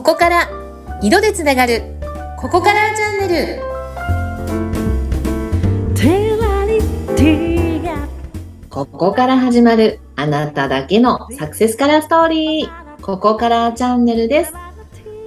ここから色でつながるここからチャンネルここから始まるあなただけのサクセスカラーストーリーここからチャンネルです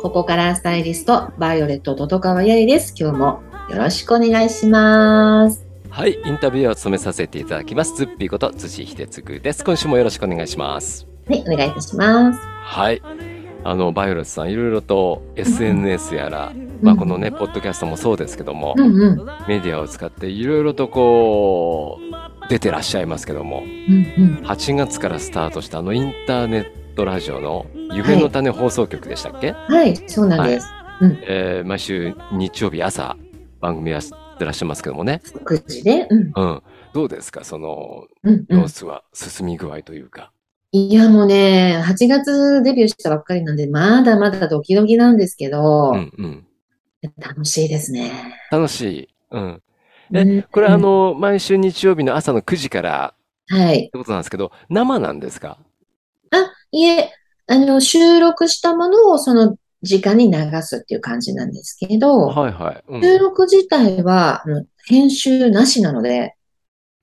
ここからスタイリストバイオレットととかわやりです今日もよろしくお願いしますはい、インタビューを務めさせていただきます。ズッピーこと辻秀嗣です。今週もよろしくお願いします。はいお願いいたしますはい。あの、バイオレットさん、いろいろと SNS やら、まあ、このね、ポッドキャストもそうですけども、うんうん。メディアを使っていろいろとこう、出てらっしゃいますけども、うんうん。8月からスタートしたあのインターネットラジオの夢の種放送局でしたっけ、はい。そうなんです、えー毎週日曜日朝、番組やってらっしゃいますけどもね。9時で、うん。うん。どうですか？そのうんうん。様子は、進み具合というか。いや、もうね、8月デビューしたばっかりなんで、まだまだドキドキなんですけど、うんうん。楽しいですね。楽しい。うん。えうんこれあ、の、毎週日曜日の朝の9時からはい。ってことなんですけど、生なんですか？あ、いえ、あの、収録したものをその時間に流すっていう感じなんですけど、はいはい。うん収録自体は、編集なしなので、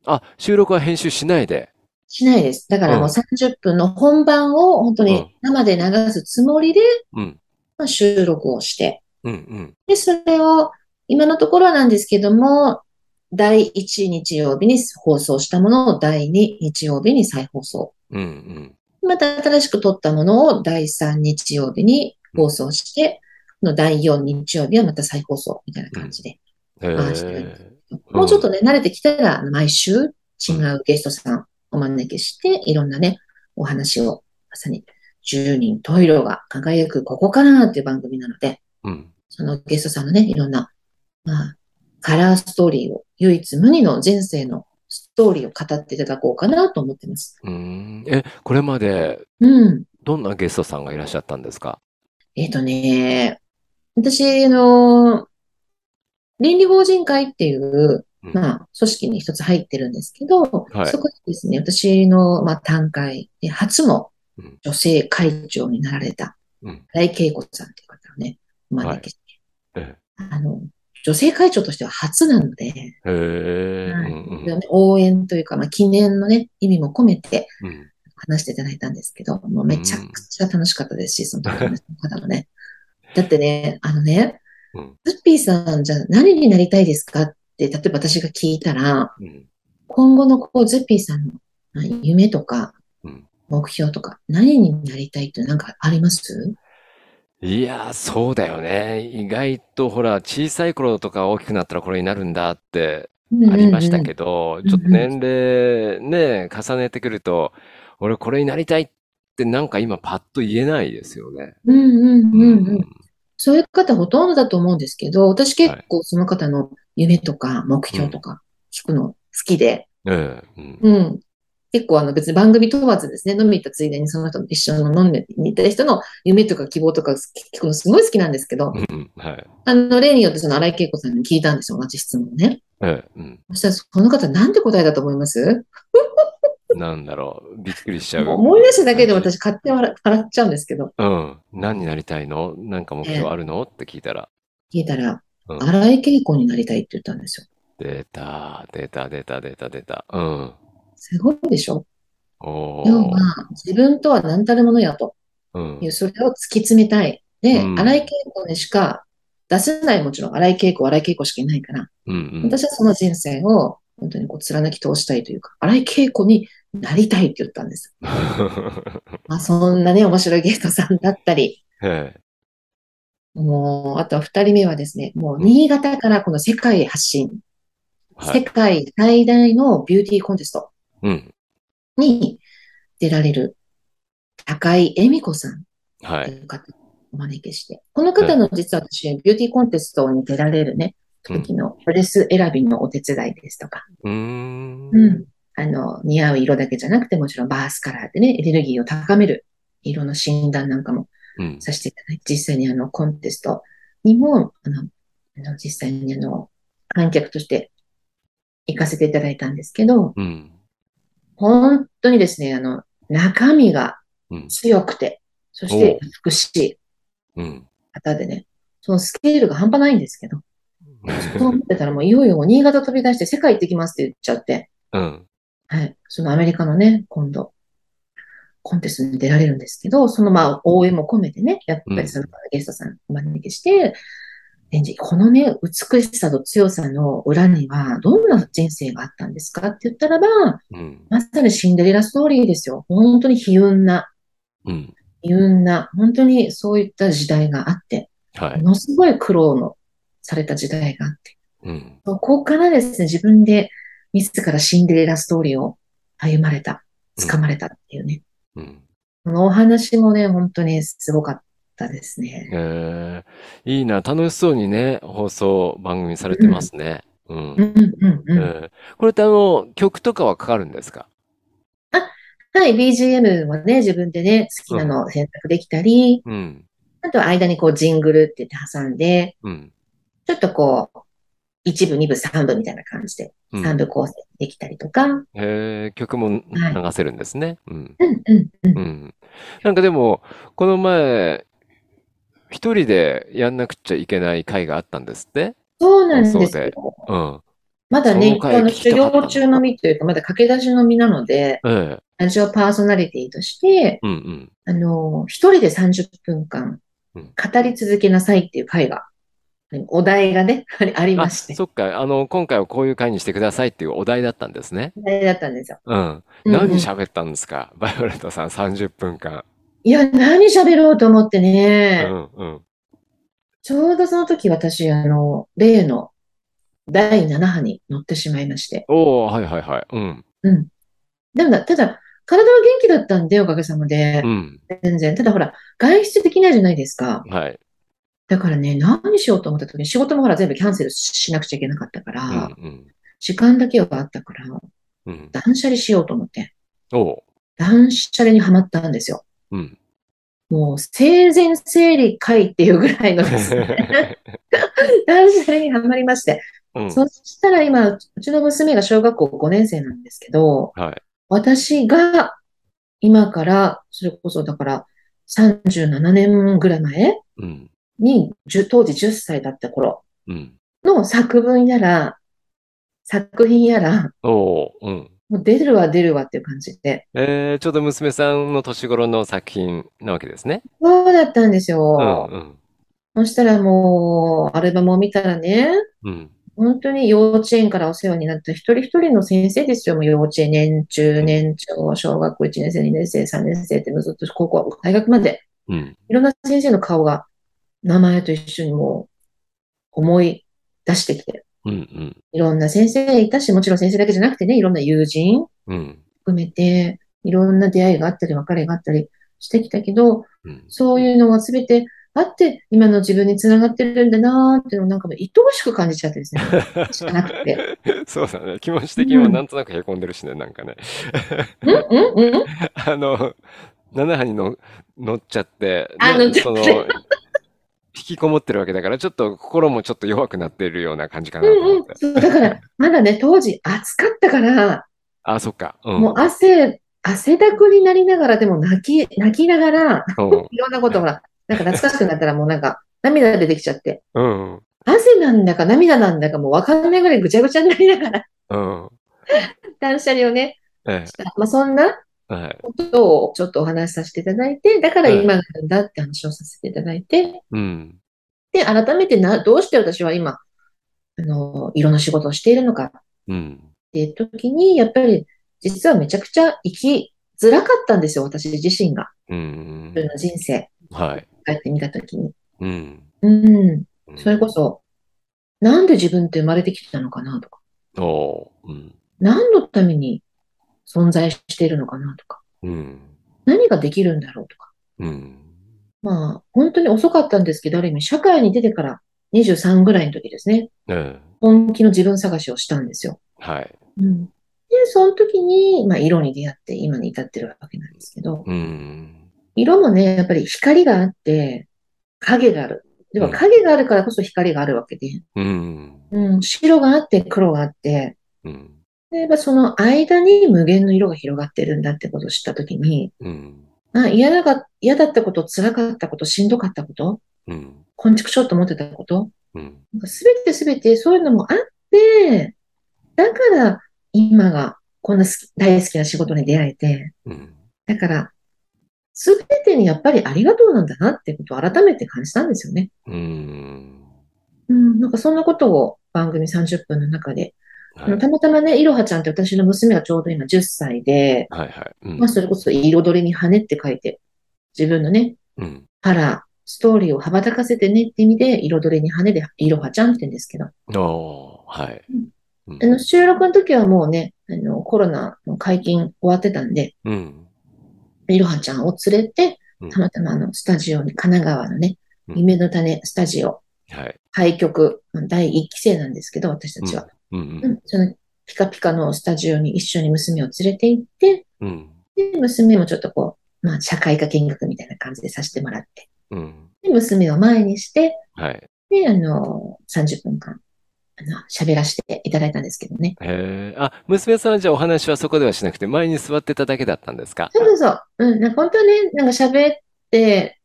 あ、収録は編集しないで。しないです。だからもううん30分の本番を本当にうん生で流すつもりで、うん。まあ、収録をして、うんうん。で、それを、今のところなんですけども、第1日曜日に放送したものを第2日曜日に再放送。うんうん。また新しく撮ったものを第3日曜日に放送して、この第4日曜日はまた再放送みたいな感じで。へあしてえ。もうちょっとね、慣れてきたら、毎週違うゲストさんお招きして、いろんなね、お話を、まさに10人十色が輝くここからっていう番組なので、うん。そのゲストさんのね、いろんな、まあ、カラーストーリーを、唯一無二の人生のストーリーを語っていただこうかなと思ってます。うーん。え、これまでうん。どんなゲストさんがいらっしゃったんですか？えっとね、私、あの、倫理法人会っていう、うんまあ、組織に一つ入ってるんですけど、はい。そこでですね、私の、まあ、単会で初のうん。女性会長になられた、うん。新井恵子さんっていう方をね、お招きして、えあの、女性会長としては初なので。はい。応援というか、まあ、記念のね、意味も込めて。話していただいたんですけど、もうめちゃくちゃ楽しかったですし、その時の方もね。だってね、あのね、うん。ズッピーさん、じゃあ何になりたいですかって、例えば私が聞いたら、うん。今後のこう、ズッピーさんのまあ夢とかうん。目標とか、何になりたいってなんかあります？いやー、そうだよね。意外とほら、小さい頃とか大きくなったらこれになるんだってありましたけど、んちょっと年齢ね、重ねてくると、俺これになりたいってなんか今パッと言えないですよね。うんうんうんうん。うんそういう方ほとんどだと思うんですけど、私結構その方の夢とか目標とか聞くの好きで、ええ、うん。うん。結構あの別に番組問わずですね、飲み行ったついでにその人と一緒に飲んでに行った人の夢とか希望とか聞くのすごい好きなんですけど、うんはい。あの例によってその荒井恵子さんに聞いたんですよ、同じ質問ね。ええ、うん。そしたらその方なんて答えだと思います？なんだろう。びっくりしちゃう。思い出しただけで私勝手に笑笑っちゃうんですけど、うん。何になりたいの？なんか目標あるの？って聞いたら、聞いたら、うん荒井恵子になりたいって言ったんですよ。出た、出た、出た、出た、出た。うん。すごいでしょ？お要ー。は自分とは何たるものやとうんそれを突き詰めたい。で、うん荒井恵子にしか出せないもちろん荒井恵子、荒井恵子しかいないから、うん、うん。私はその人生を本当にこう貫き通したいというか、荒井恵子になりたいって言ったんです。まあ、そんなね、面白いゲストさんだったり、ええ。もう、あとは二人目はですね、もう新潟からこの世界へ発信、世はい。界最大のビューティーコンテストうん。に出られる高井恵美子さんはい。という方をお招きして、この方の実は私、ビューティーコンテストに出られるね、時のドレス選びのお手伝いですとか、うーん。うん。あの、似合う色だけじゃなくて、もちろんバースカラーでね、エネルギーを高める色の診断なんかもうん。させていただいて、実際にあの、コンテストにも、あの、あの実際にあの、観客として行かせていただいたんですけど、うん。本当にですね、あの、中身がうん。強くて、そして美しい。うん。方でね、そのスケールが半端ないんですけど、そう思ってたらもういよいよ新潟飛び出して世界行ってきますって言っちゃって、うん。はい。そのアメリカのね、今度、コンテストに出られるんですけど、そのまあ応援も込めてね、やっぱりそのゲストさんお招きして、展示、このね、美しさと強さの裏には、どんな人生があったんですかって言ったらば、うん。まさにシンデレラストーリーですよ。本当に悲運な、うん。悲運な、本当にそういった時代があって、はい。ものすごい苦労のされた時代があって、うん。そこからですね、自分で自らシンデレラストーリーを歩まれた、掴まれたっていうね。うん。このお話もね、本当にすごかったですね。えー、いいな。楽しそうにね、放送番組されてますね。うん。うんうんえうん。ーこれってあの、曲とかはかかるんですか？はい、BGM はね、自分でね、好きなのを選択できたり、うん。あとは間にこうジングルって言って挟んで、うん。ちょっとこう、一部、二部、三部みたいな感じで、うん三部構成できたりとか、うん、えー、曲も流せるんですね。うん。うん、うんう。ん。なんかでも、この前、一人でやんなくちゃいけない回があったんですって？そうなんですよ。うん。まだね、あの修行中の身というか、まだ駆け出しの身なので、ええ。ラジオパーソナリティとして、うんうん。あの、一人で30分間うん語り続けなさいっていう回が、お題がね、ありまして、そっか。あの、今回はこういう回にしてくださいっていうお題だったんですね。お題だったんですよ。うん。うんうん何喋ったんですか？バイオレットさん30分間。いや、何喋ろうと思ってうね、んうん。ちょうどその時私、あの、例の第7波に乗ってしまいまして、おー、はいはいはい。うん。うん。でもな、ただ、体は元気だったんで、おかげさまでう、ん。全然。ただほら、外出できないじゃないですか。はい。だからね、何しようと思った時に仕事もほら全部キャンセルしなくちゃいけなかったかうんら、うん。時間だけはあったから、うん。断捨離しようと思って。断捨離にはまったんですよ。うん。もう生前整理会っていうぐらいのですね、断捨離にはまりまして。うん。そしたら今、うちの娘が小学校5年生なんですけど、はい。私が今から、それこそだから37年ぐらい前うん。に、10当時10歳だった頃うん。の作文やら、作品やら、おー。うん。もう出るわ出るわっていう感じで。えー、ちょうど娘さんの年頃の作品なわけですね。そうだったんですうんよ。うん。そしたらもう、アルバムを見たらね、うん。本当に幼稚園からお世話になった一人一人の先生ですよ。もう幼稚園、年中、年長、小学校1年生、2年生、3年生って、ずっと高校、大学まで、うん。いろんな先生の顔が名前と一緒にもう思い出してきて、うんうん。いろんな先生いたし、もちろん先生だけじゃなくてね、いろんな友人うん。含めて、いろんな出会いがあったり、別れがあったりしてきたけど、うん。そういうのが全てあって、今の自分につながってるんだなーっていうのをなんかもう愛おしく感じちゃってですね。しかなくて。そうだね。気持ち的にもなんとなくへこんでるしね、なんかね。うんうんうん あの、7波にの乗っちゃって、あね乗っちゃってその、引きこもってるわけだから、ちょっと心もちょっと弱くなってるような感じかなとうんうん思って。そう、だから、まだね、当時暑かったから、あ、そっか。うん。もう汗、汗だくになりながら、でも泣き、泣きながら、うん。いろんなことほら、なんか懐かしくなったらもうなんか、涙出てきちゃって、うん。汗なんだか涙なんだかもうわかんないぐらいぐちゃぐちゃになりながら、うん。断捨離をね、えまあそんな。ことをちょっとお話しさせていただいて、だから今なんだって話をさせていただいて、うん。で、改めてな、どうして私は今、あの、いろんな仕事をしているのかうん。っていう時に、やっぱり実はめちゃくちゃ生きづらかったんですよ、私自身が。うん自。分の人生、はい。帰ってみた時に。うん。うん。うんそれこそ、なんで自分って生まれてきたのかなとか、おーうん。何のために存在しているのかなとか、うん。何ができるんだろうとか。うん。まあ、本当に遅かったんですけど、ある意味、社会に出てから23ぐらいの時ですね、ええ。本気の自分探しをしたんですよ。はい。うん。で、その時に、まあ、色に出会って今に至ってるわけなんですけど、うん。色もね、やっぱり光があって、影がある。でもうん影があるからこそ光があるわけで、うん。うん、白があって黒があって、うん。でやっぱその間に無限の色が広がってるんだってことを知ったときに、うん。あ、嫌だか、嫌だったこと、辛かったこと、しんどかったこと、うん。しょうと思ってたこと、うん。なんかすべてすべてそういうのもあって、だから今がこんな大好きな仕事に出会えて、うん。だから、すべてにやっぱりありがとうなんだなってことを改めて感じたんですよね。うん。うん、なんかそんなことを番組30分の中で、あはい。のたまたまね、いろはちゃんって私の娘がちょうど今10歳で、はいはい。うんまあそれこそ彩りに羽って書いて、自分のね、うん。カラー、ストーリーを羽ばたかせてねって意味で、彩りに羽でいろはちゃんって言うんですけど、はい。うんあの収録の時はもうね、あのコロナの解禁終わってたんで、うん。いろはちゃんを連れてうん、たまたまあのスタジオに、神奈川のね、うん夢の種スタジオ、はい。開局、第1期生なんですけど、私たちは。うん。ううん。ん、そのピカピカのスタジオに一緒に娘を連れて行って、うん。で、娘もちょっとこう、まあ、社会科見学みたいな感じでさせてもらって、うん。で、娘を前にして、はい。で、あの、30分間、あの、喋らせていただいたんですけどね。へえ。あ、娘さんはじゃあお話はそこではしなくて、前に座ってただけだったんですか？そうそうそう。うん、なんか本当はね、なんか喋って、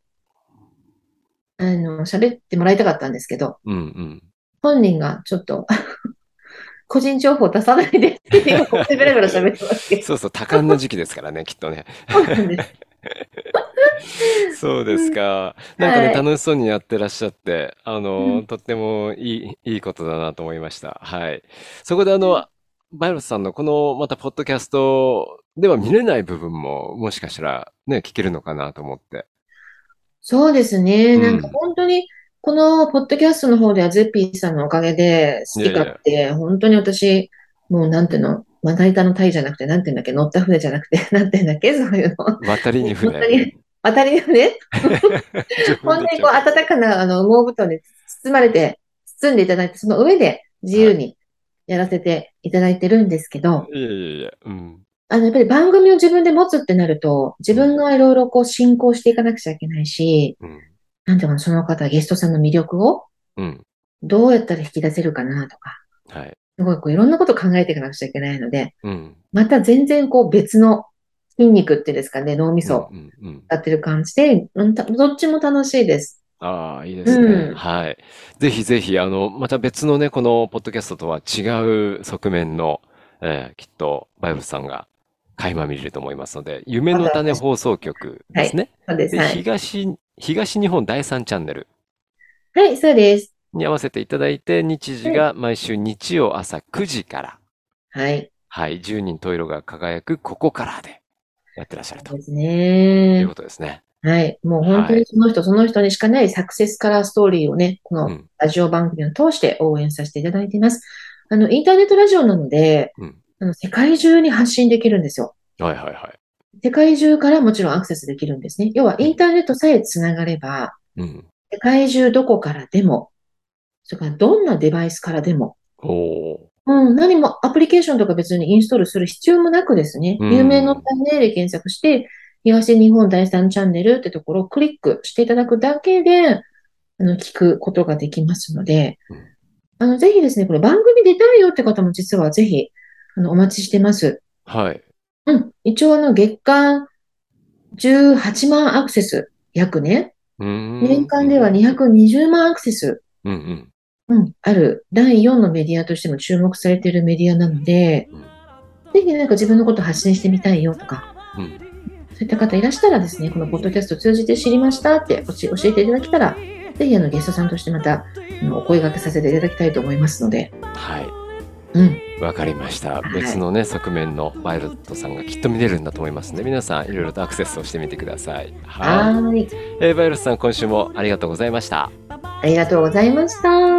あの、喋ってもらいたかったんですけど、うんうん。本人がちょっと、個人情報出さないでって、今こうベラベラ喋ってますけど、そうそう、多感な時期ですからね、きっとね。そうなんです。そうですか。なんかね、はい楽しそうにやってらっしゃって、あうの、んとってもいい、いいことだなと思いました。はい。そこであの、バイロスさんのこの、また、ポッドキャストでは見れない部分も、もしかしたらね、聞けるのかなと思って。そうですね。うんなんか本当に、このポッドキャストの方ではゼッピーさんのおかげで好き勝手、本当に私、もうなんていうの、まな板の鯛じゃなくて、なんていうんだっけ、乗った船じゃなくて、なんていうんだっけ、そういうの。渡りに本当船。に、渡り船？自分で本当にこう、暖かな、あの、羽毛布団に包まれて、包んでいただいて、その上で自由にやらせていただいてるんですけど、いやいやいや、うん。あの、やっぱり番組を自分で持つってなると、自分がいろいろこう進行していかなくちゃいけないし、うん。なんていうかな、その方、ゲストさんの魅力をうん。どうやったら引き出せるかなとか、はい。すごいこういろんなこと考えていかなくちゃいけないので、うん。また全然こう別の筋肉っていうんですかね、脳みそうんうんうん。使ってる感じで、うんたどっちも楽しいです。ああ、いいですね。うんはい。ぜひぜひ、あの、また別のね、このポッドキャストとは違う側面の、えーきっと、バイブスさんが垣間見れると思いますので、夢の種放送局ですね。そうです。で、はい。東、東日本第3チャンネルはい、そうです。に合わせていただいて、日時が毎週日曜朝9時から、はい。はい、10人十色が輝くここからでやってらっしゃるとそうですいねう。ことですね。はい。もう本当にその人、その人にしかないサクセスカラーストーリーをね、このうん。ラジオ番組を通して応援させていただいています。あの、インターネットラジオなので、うん。あの世界中に発信できるんですよ。はいはいはい。世界中からもちろんアクセスできるんですね。要はインターネットさえつながれば、うん。世界中どこからでも、それからどんなデバイスからでも。うん、何もアプリケーションとか別にインストールする必要もなくですね、うん有名のチャンネルで検索して、東日本第3チャンネルってところをクリックしていただくだけで、あの、聞くことができますのでうん、あの、ぜひですね、これ番組出たいよって方も実はぜひ、あの、お待ちしてます。はい。うん。一応あの、月間18万アクセス、約ね。年間では220万アクセス、うんうん。うん、ある第4のメディアとしても注目されているメディアなので、うんぜひなんか自分のこと発信してみたいよとか、うん。そういった方いらしたらですね、このポッドキャストを通じて知りましたって教えていただけたら、ぜひあのゲストさんとしてまたお声掛けさせていただきたいと思いますので、はい。うん、わかりました。はい別のね、側面のバイロットさんがきっと見れるんだと思いますので、皆さんいろいろとアクセスをしてみてください。ははい。えーバイロットさん、今週もありがとうございました。ありがとうございました。